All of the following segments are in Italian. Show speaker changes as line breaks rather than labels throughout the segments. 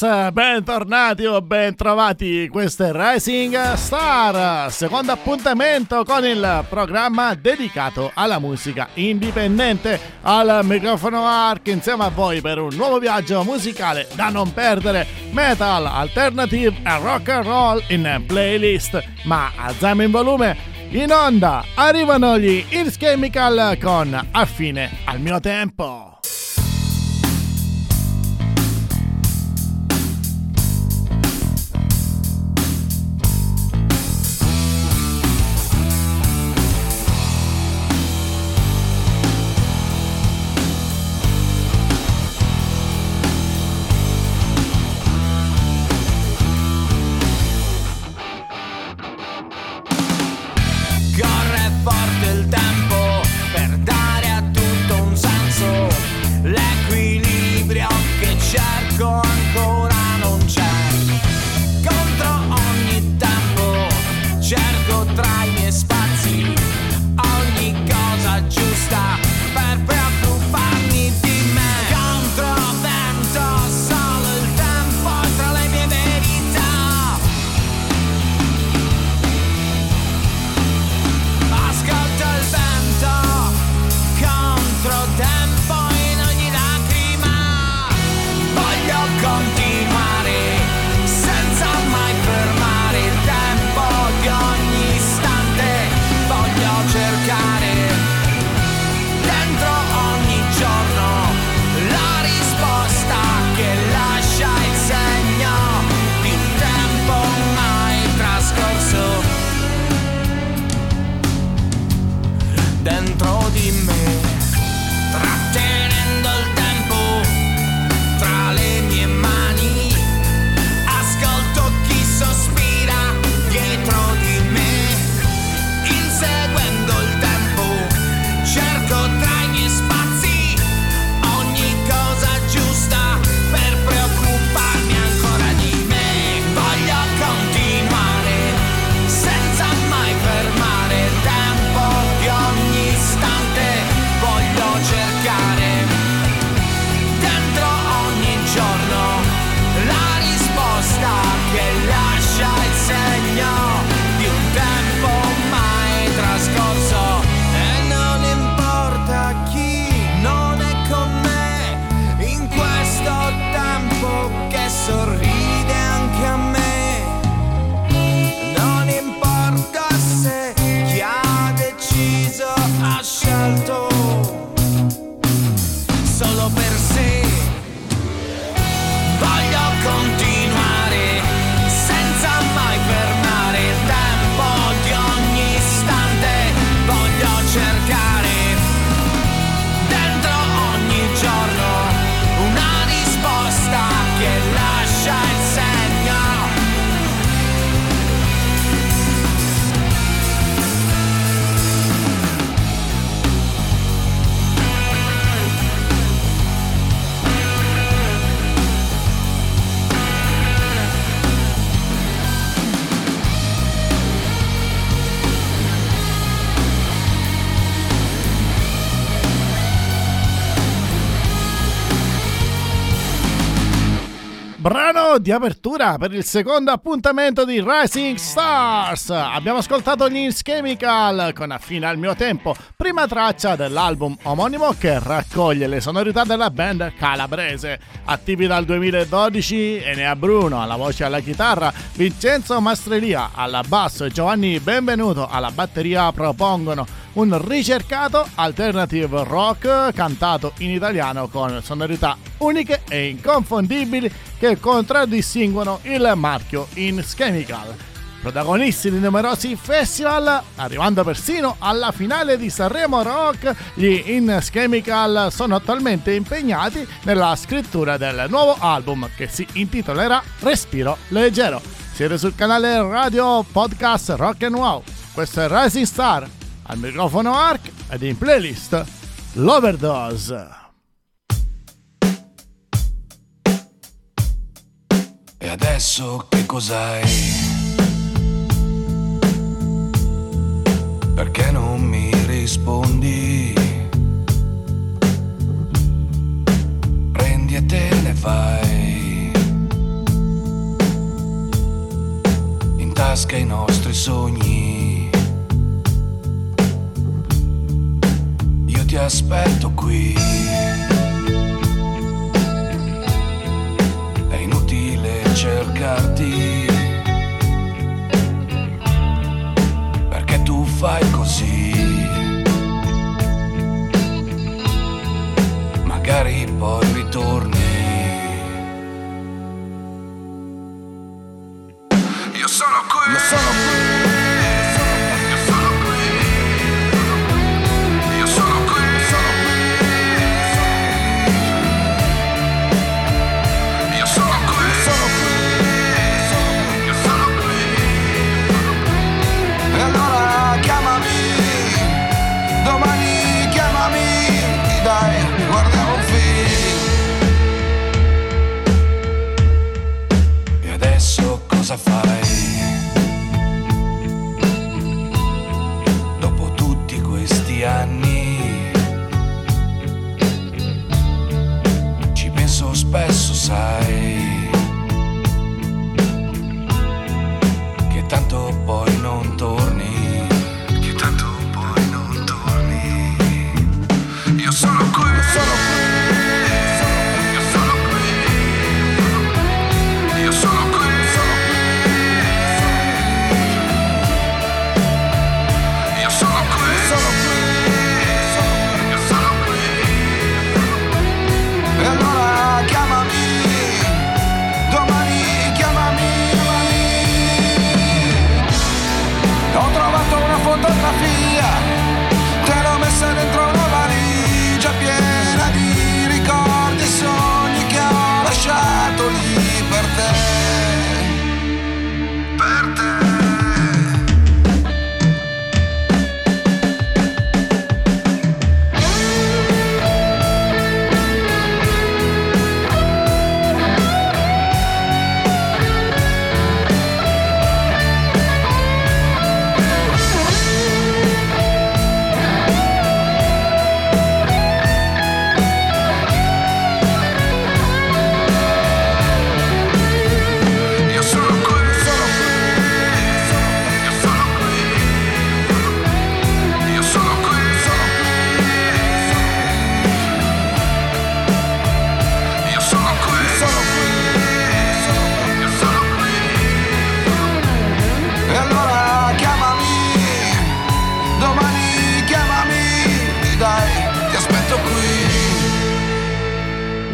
Stars, bentornati o bentrovati, questo è Rising Star, secondo appuntamento con il programma dedicato alla musica indipendente, al microfono ARC insieme a voi per un nuovo viaggio musicale da non perdere, metal, alternative e rock and roll in playlist, ma alziamo in volume. In onda arrivano gli Chemical con Affine al mio tempo. Di apertura per il secondo appuntamento di Rising Stars. Abbiamo ascoltato gli Ins con Affine al mio tempo, prima traccia dell'album omonimo che raccoglie le sonorità della band calabrese. Attivi dal 2012 Enea Bruno alla voce e alla chitarra, Vincenzo Mastrelia alla basso e Giovanni Benvenuto alla batteria propongono un ricercato alternative rock cantato in italiano con sonorità uniche e inconfondibili che contraddistinguono il marchio In Chemical. Protagonisti di numerosi festival, arrivando persino alla finale di Sanremo Rock, gli In Chemical sono attualmente impegnati nella scrittura del nuovo album che si intitolerà Respiro Leggero. Siete sul canale radio podcast Rock and Wow. Questo è Rising Star al microfono Ark ed in playlist L'Overdose.
E adesso che cos'hai? Perché non mi rispondi? Prendi e te ne fai. In tasca i nostri sogni. Aspetto qui. È inutile cercarti. Perché tu fai così. Magari poi ritorni. Io sono qui. Io sono qui.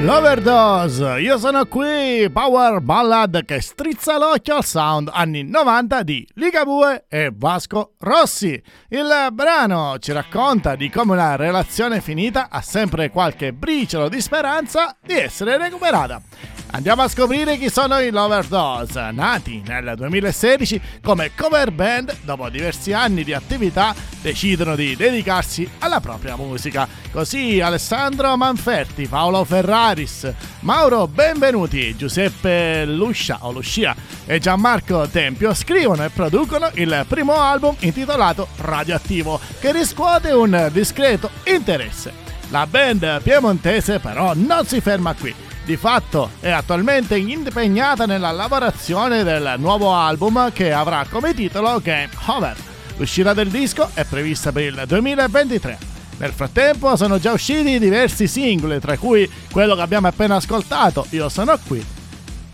L'Overdose, io sono qui, Power Ballad che strizza l'occhio al sound anni 90 di Ligabue e Vasco Rossi. Il brano ci racconta di come una relazione finita ha sempre qualche briciolo di speranza di essere recuperata. Andiamo a scoprire chi sono i Loverdose, nati nel 2016 come cover band, dopo diversi anni di attività decidono di dedicarsi alla propria musica. Così Alessandro Manferti, Paolo Ferraris, Mauro Benvenuti, Giuseppe Luscia o Luscia e Gianmarco Tempio scrivono e producono il primo album intitolato Radioattivo, che riscuote un discreto interesse. La band piemontese però non si ferma qui. Di fatto è attualmente impegnata nella lavorazione del nuovo album che avrà come titolo Game Over. L'uscita del disco è prevista per il 2023. Nel frattempo sono già usciti diversi singoli, tra cui quello che abbiamo appena ascoltato, Io sono qui.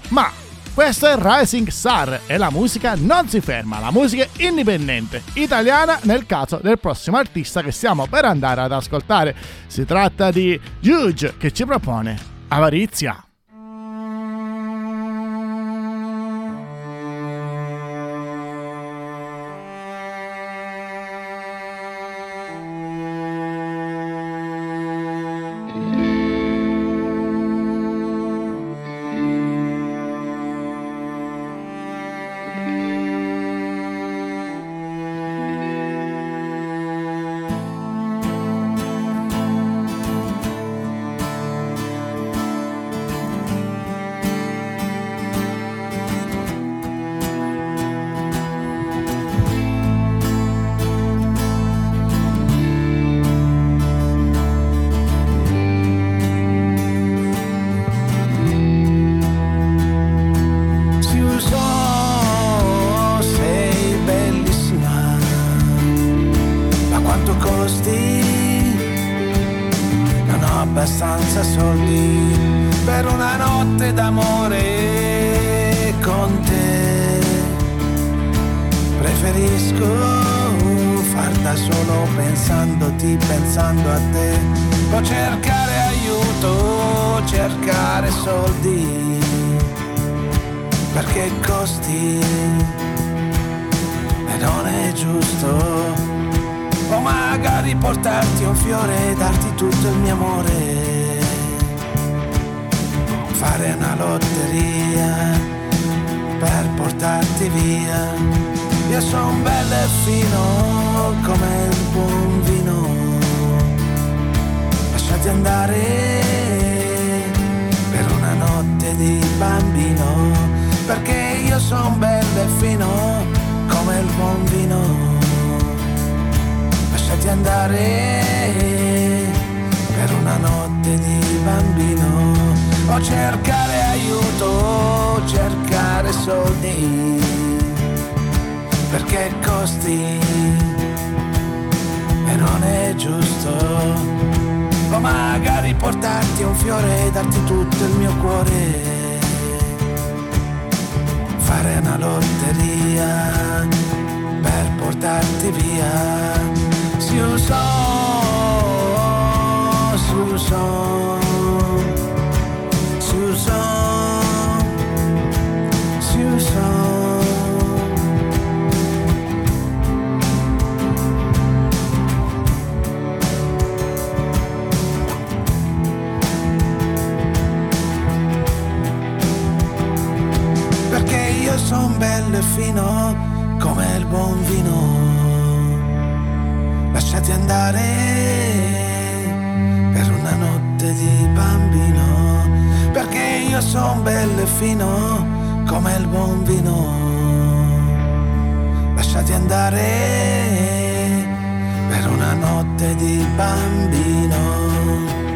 Ma questo è Rising Star e la musica non si ferma, la musica indipendente, italiana nel caso del prossimo artista che stiamo per andare ad ascoltare. Si tratta di Juge che ci propone Avarizia.
Ma quanto costi? abbastanza soldi per una notte d'amore con te. Preferisco far da solo pensandoti, pensando a te. O cercare aiuto, cercare soldi, perché costi e non è giusto o magari portarti un fiore e darti tutto il mio amore. Fare una lotteria per portarti via. Io son bello e fino come il buon vino. Lasciati andare per una notte di bambino. Perché io son bello e fino come il buon vino lasciati andare per una notte di bambino o cercare aiuto, cercare soldi. Perché costi e non è giusto. O magari portarti un fiore e darti tutto il mio cuore. Fare una lotteria per portarti via Susan, Susan, Susan. Perché io son bello fino come il buon vino lasciati andare per una notte di bambino, perché io son bello e fino come il buon vino. Lasciati andare per una notte di bambino.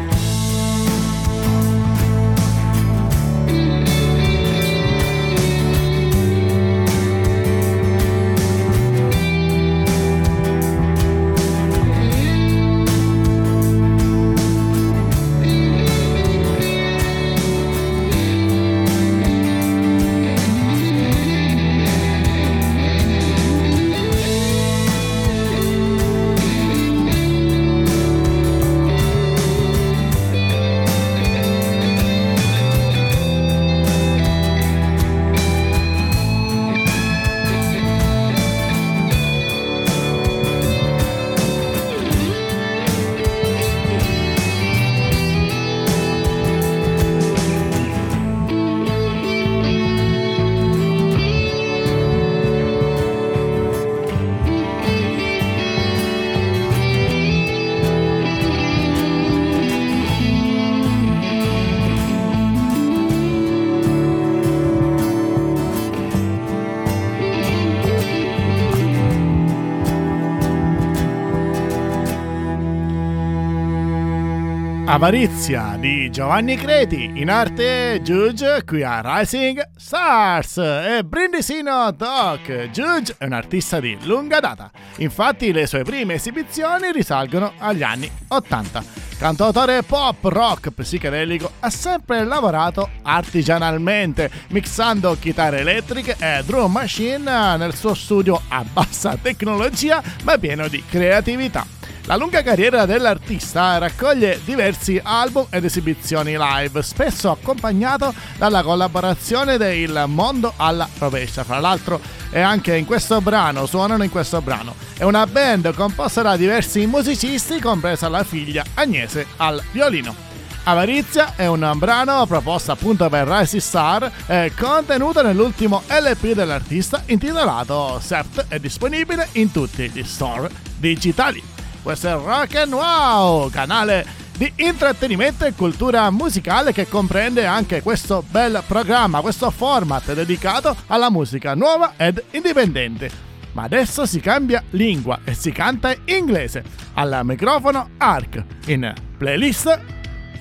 Avarizia di Giovanni Creti, in arte Judge qui a Rising Stars e Brindisino Doc. Judge è un artista di lunga data, infatti le sue prime esibizioni risalgono agli anni 80. Cantautore pop, rock, psichedelico, ha sempre lavorato artigianalmente, mixando chitarre elettriche e drum machine nel suo studio a bassa tecnologia ma pieno di creatività. La lunga carriera dell'artista raccoglie diversi album ed esibizioni live, spesso accompagnato dalla collaborazione del Mondo alla rovescia. Fra l'altro è anche in questo brano, suonano in questo brano. È una band composta da diversi musicisti, compresa la figlia Agnese al violino. Avarizia è un brano proposto appunto per Rising Star e contenuto nell'ultimo LP dell'artista intitolato Sept è disponibile in tutti gli store digitali. Questo è Rock and Wow, canale di intrattenimento e cultura musicale che comprende anche questo bel programma, questo format dedicato alla musica nuova ed indipendente. Ma adesso si cambia lingua e si canta in inglese. Al microfono Ark in playlist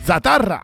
Zatarra.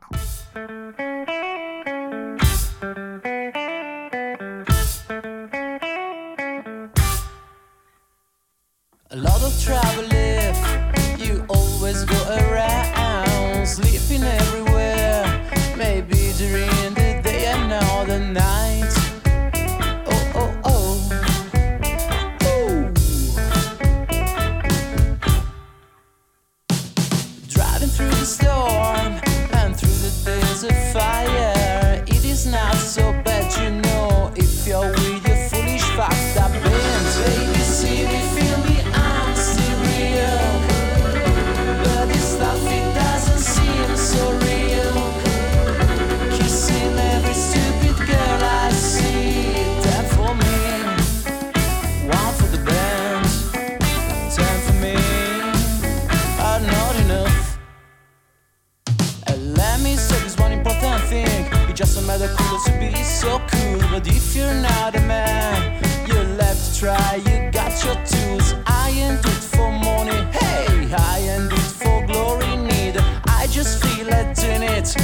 It doesn't matter cool to be so cool, but if you're not a man, you're left to try. You got your tools. I ain't it for money. Hey, I ain't it for glory neither. I just feel like doing it.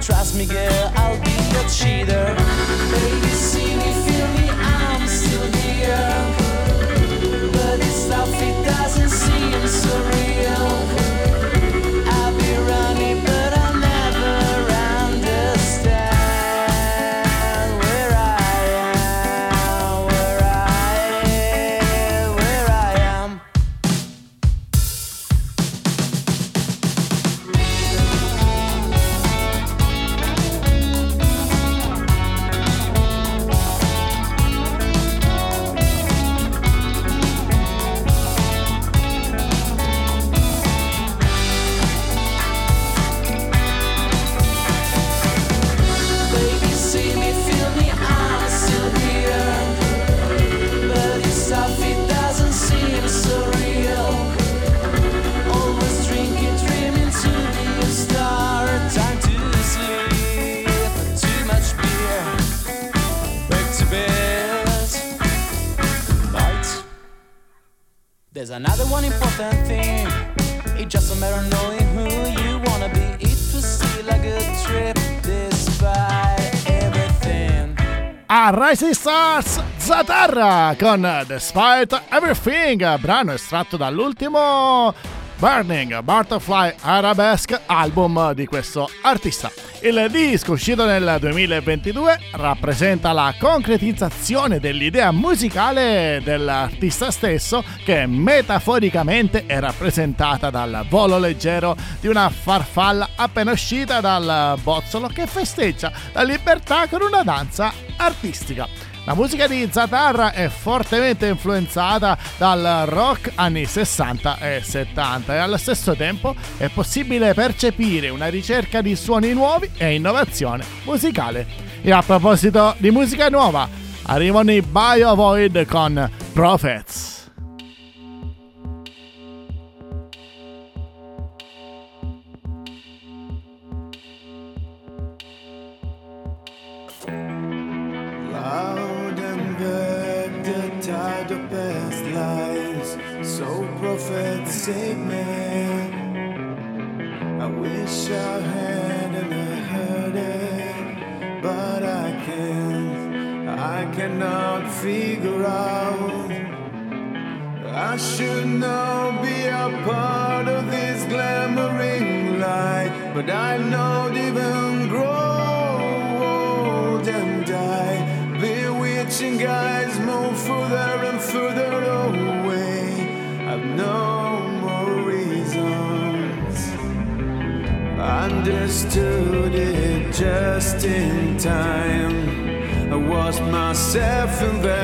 Trust me, girl, I'll be your cheater. Baby, another one important thing. It just a matter of knowing who you wanna be. It was still a good trip, despite everything.
A Rising Stars Zatarra con Despite Everything, brano estratto dall'ultimo Burning Butterfly Arabesque album di questo artista. Il disco uscito nel 2022 rappresenta la concretizzazione dell'idea musicale dell'artista stesso che metaforicamente è rappresentata dal volo leggero di una farfalla appena uscita dal bozzolo che festeggia la libertà con una danza artistica. La musica di Zatarra è fortemente influenzata dal rock anni 60 e 70 e allo stesso tempo è possibile percepire una ricerca di suoni nuovi e innovazione musicale. E a proposito di musica nuova, arrivano i Bio Void con Prophets.
Time. I was myself in that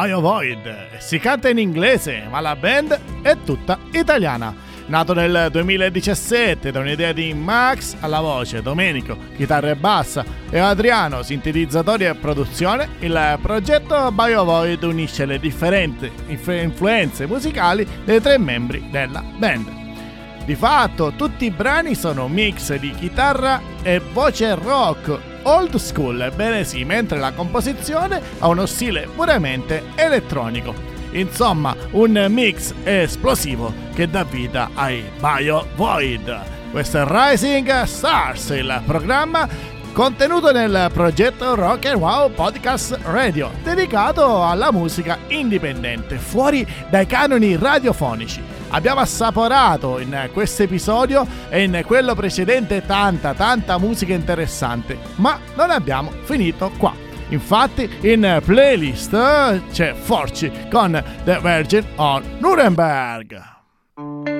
Prophets, BioVoid. Si canta in inglese, ma la band è tutta italiana. Nato nel 2017 da un'idea di Max alla voce, Domenico, chitarra e bassa e Adriano, sintetizzatori e produzione, il progetto BioVoid unisce le differenti inf- influenze musicali dei tre membri della band. Di fatto, tutti i brani sono un mix di chitarra e voce rock old school, ebbene sì, mentre la composizione ha uno stile puramente elettronico. Insomma, un mix esplosivo che dà vita ai Bio Void. Questo è Rising Stars, il programma contenuto nel progetto Rock and Wow Podcast Radio, dedicato alla musica indipendente, fuori dai canoni radiofonici. Abbiamo assaporato in questo episodio e in quello precedente tanta, tanta musica interessante, ma non abbiamo finito qua. Infatti in playlist c'è Forci con The Virgin on Nuremberg.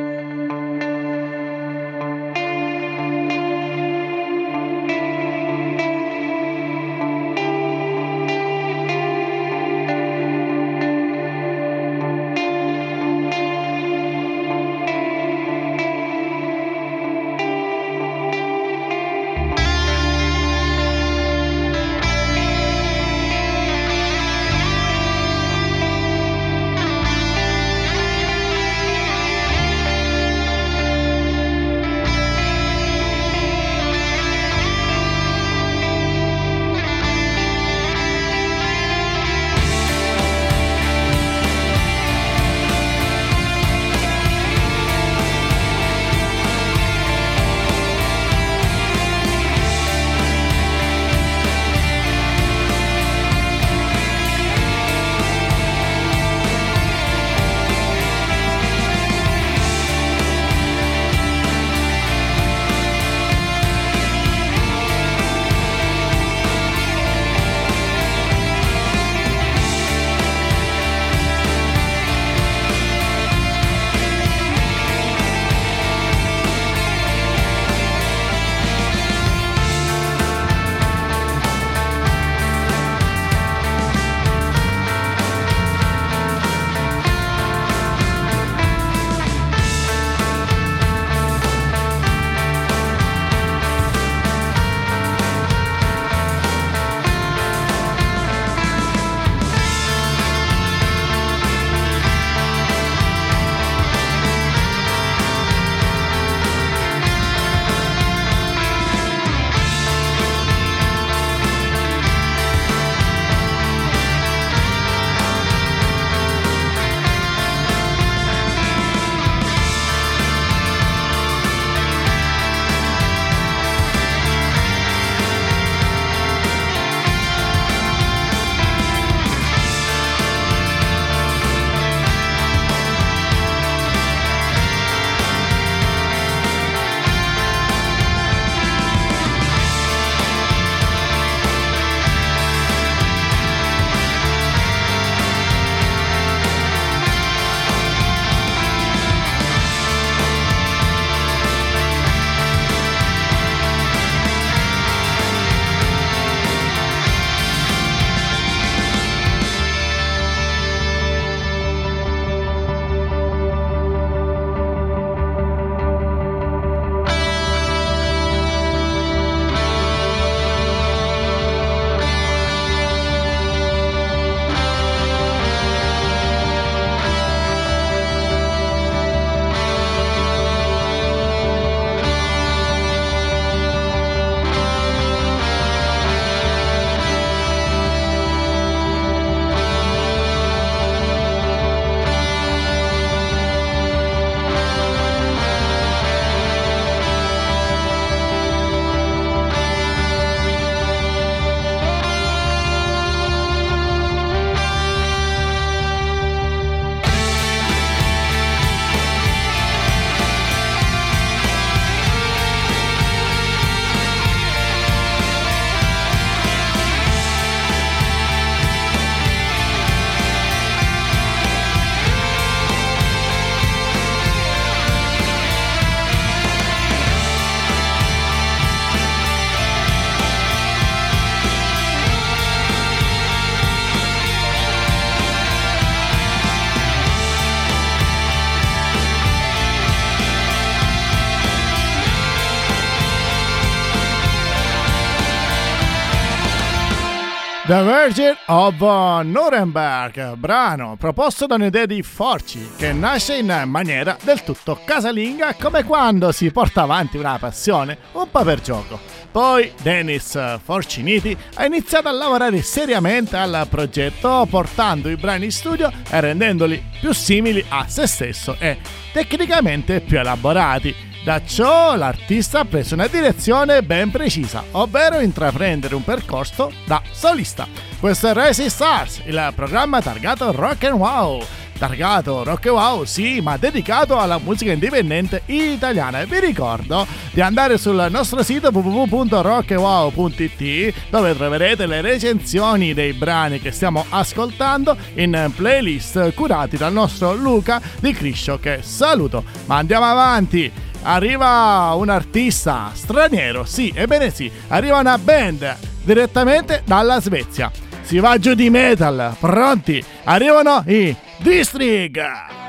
The Virgin of Nuremberg, brano proposto da un'idea di Forci che nasce in maniera del tutto casalinga come quando si porta avanti una passione un po' per gioco. Poi Dennis Forciniti ha iniziato a lavorare seriamente al progetto portando i brani in studio e rendendoli più simili a se stesso e tecnicamente più elaborati da ciò l'artista ha preso una direzione ben precisa, ovvero intraprendere un percorso da solista. Questo è Racing Stars, il programma targato Rock and Wow. Targato Rock and Wow, sì, ma dedicato alla musica indipendente italiana. E vi ricordo di andare sul nostro sito www.rockandwow.it dove troverete le recensioni dei brani che stiamo ascoltando in playlist curati dal nostro Luca di Criscio che saluto. Ma andiamo avanti! Arriva un artista straniero, sì, ebbene sì, arriva una band direttamente dalla Svezia. Si va giù di metal, pronti? Arrivano i District!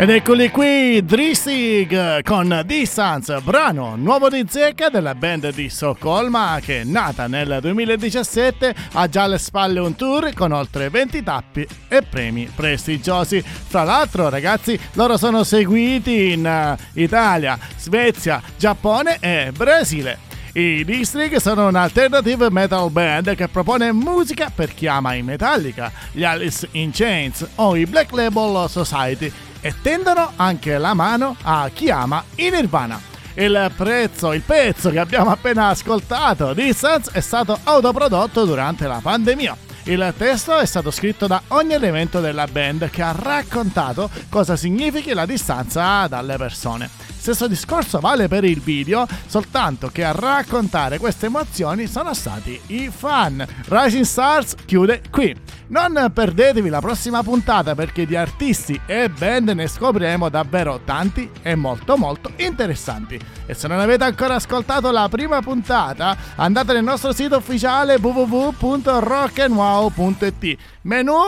Ed eccoli qui, Dristig con Distance, brano nuovo di zecca della band di Stoccolma che nata nel 2017 ha già alle spalle un tour con oltre 20 tappi e premi prestigiosi. Fra l'altro ragazzi loro sono seguiti in uh, Italia, Svezia, Giappone e Brasile. I District sono un'alternative metal band che propone musica per chi ama i Metallica, gli Alice in Chains o i Black Label Society e tendono anche la mano a chi ama i Nirvana. Il prezzo, il pezzo che abbiamo appena ascoltato, Distance, è stato autoprodotto durante la pandemia. Il testo è stato scritto da ogni elemento della band che ha raccontato cosa significhi la distanza dalle persone. Stesso discorso vale per il video, soltanto che a raccontare queste emozioni sono stati i fan. Rising Stars chiude qui. Non perdetevi la prossima puntata perché di artisti e band ne scopriremo davvero tanti e molto molto interessanti. E se non avete ancora ascoltato la prima puntata, andate nel nostro sito ufficiale www.rockandwow.it. Menu,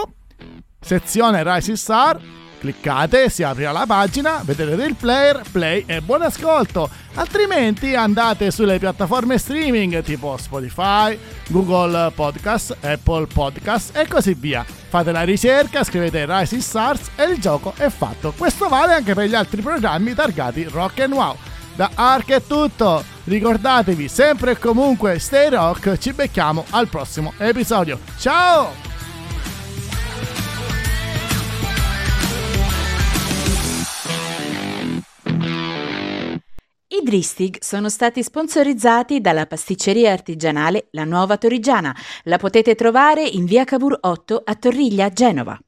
sezione Rising Star Cliccate, si aprirà la pagina, vedrete il player, play e buon ascolto. Altrimenti andate sulle piattaforme streaming tipo Spotify, Google Podcast, Apple Podcast e così via. Fate la ricerca, scrivete Rising Stars e il gioco è fatto. Questo vale anche per gli altri programmi targati Rock and Wow. Da Ark è tutto. Ricordatevi sempre e comunque stay rock. Ci becchiamo al prossimo episodio. Ciao!
I Dristig sono stati sponsorizzati dalla pasticceria artigianale La Nuova Torrigiana. La potete trovare in via Cavour 8 a Torriglia, Genova.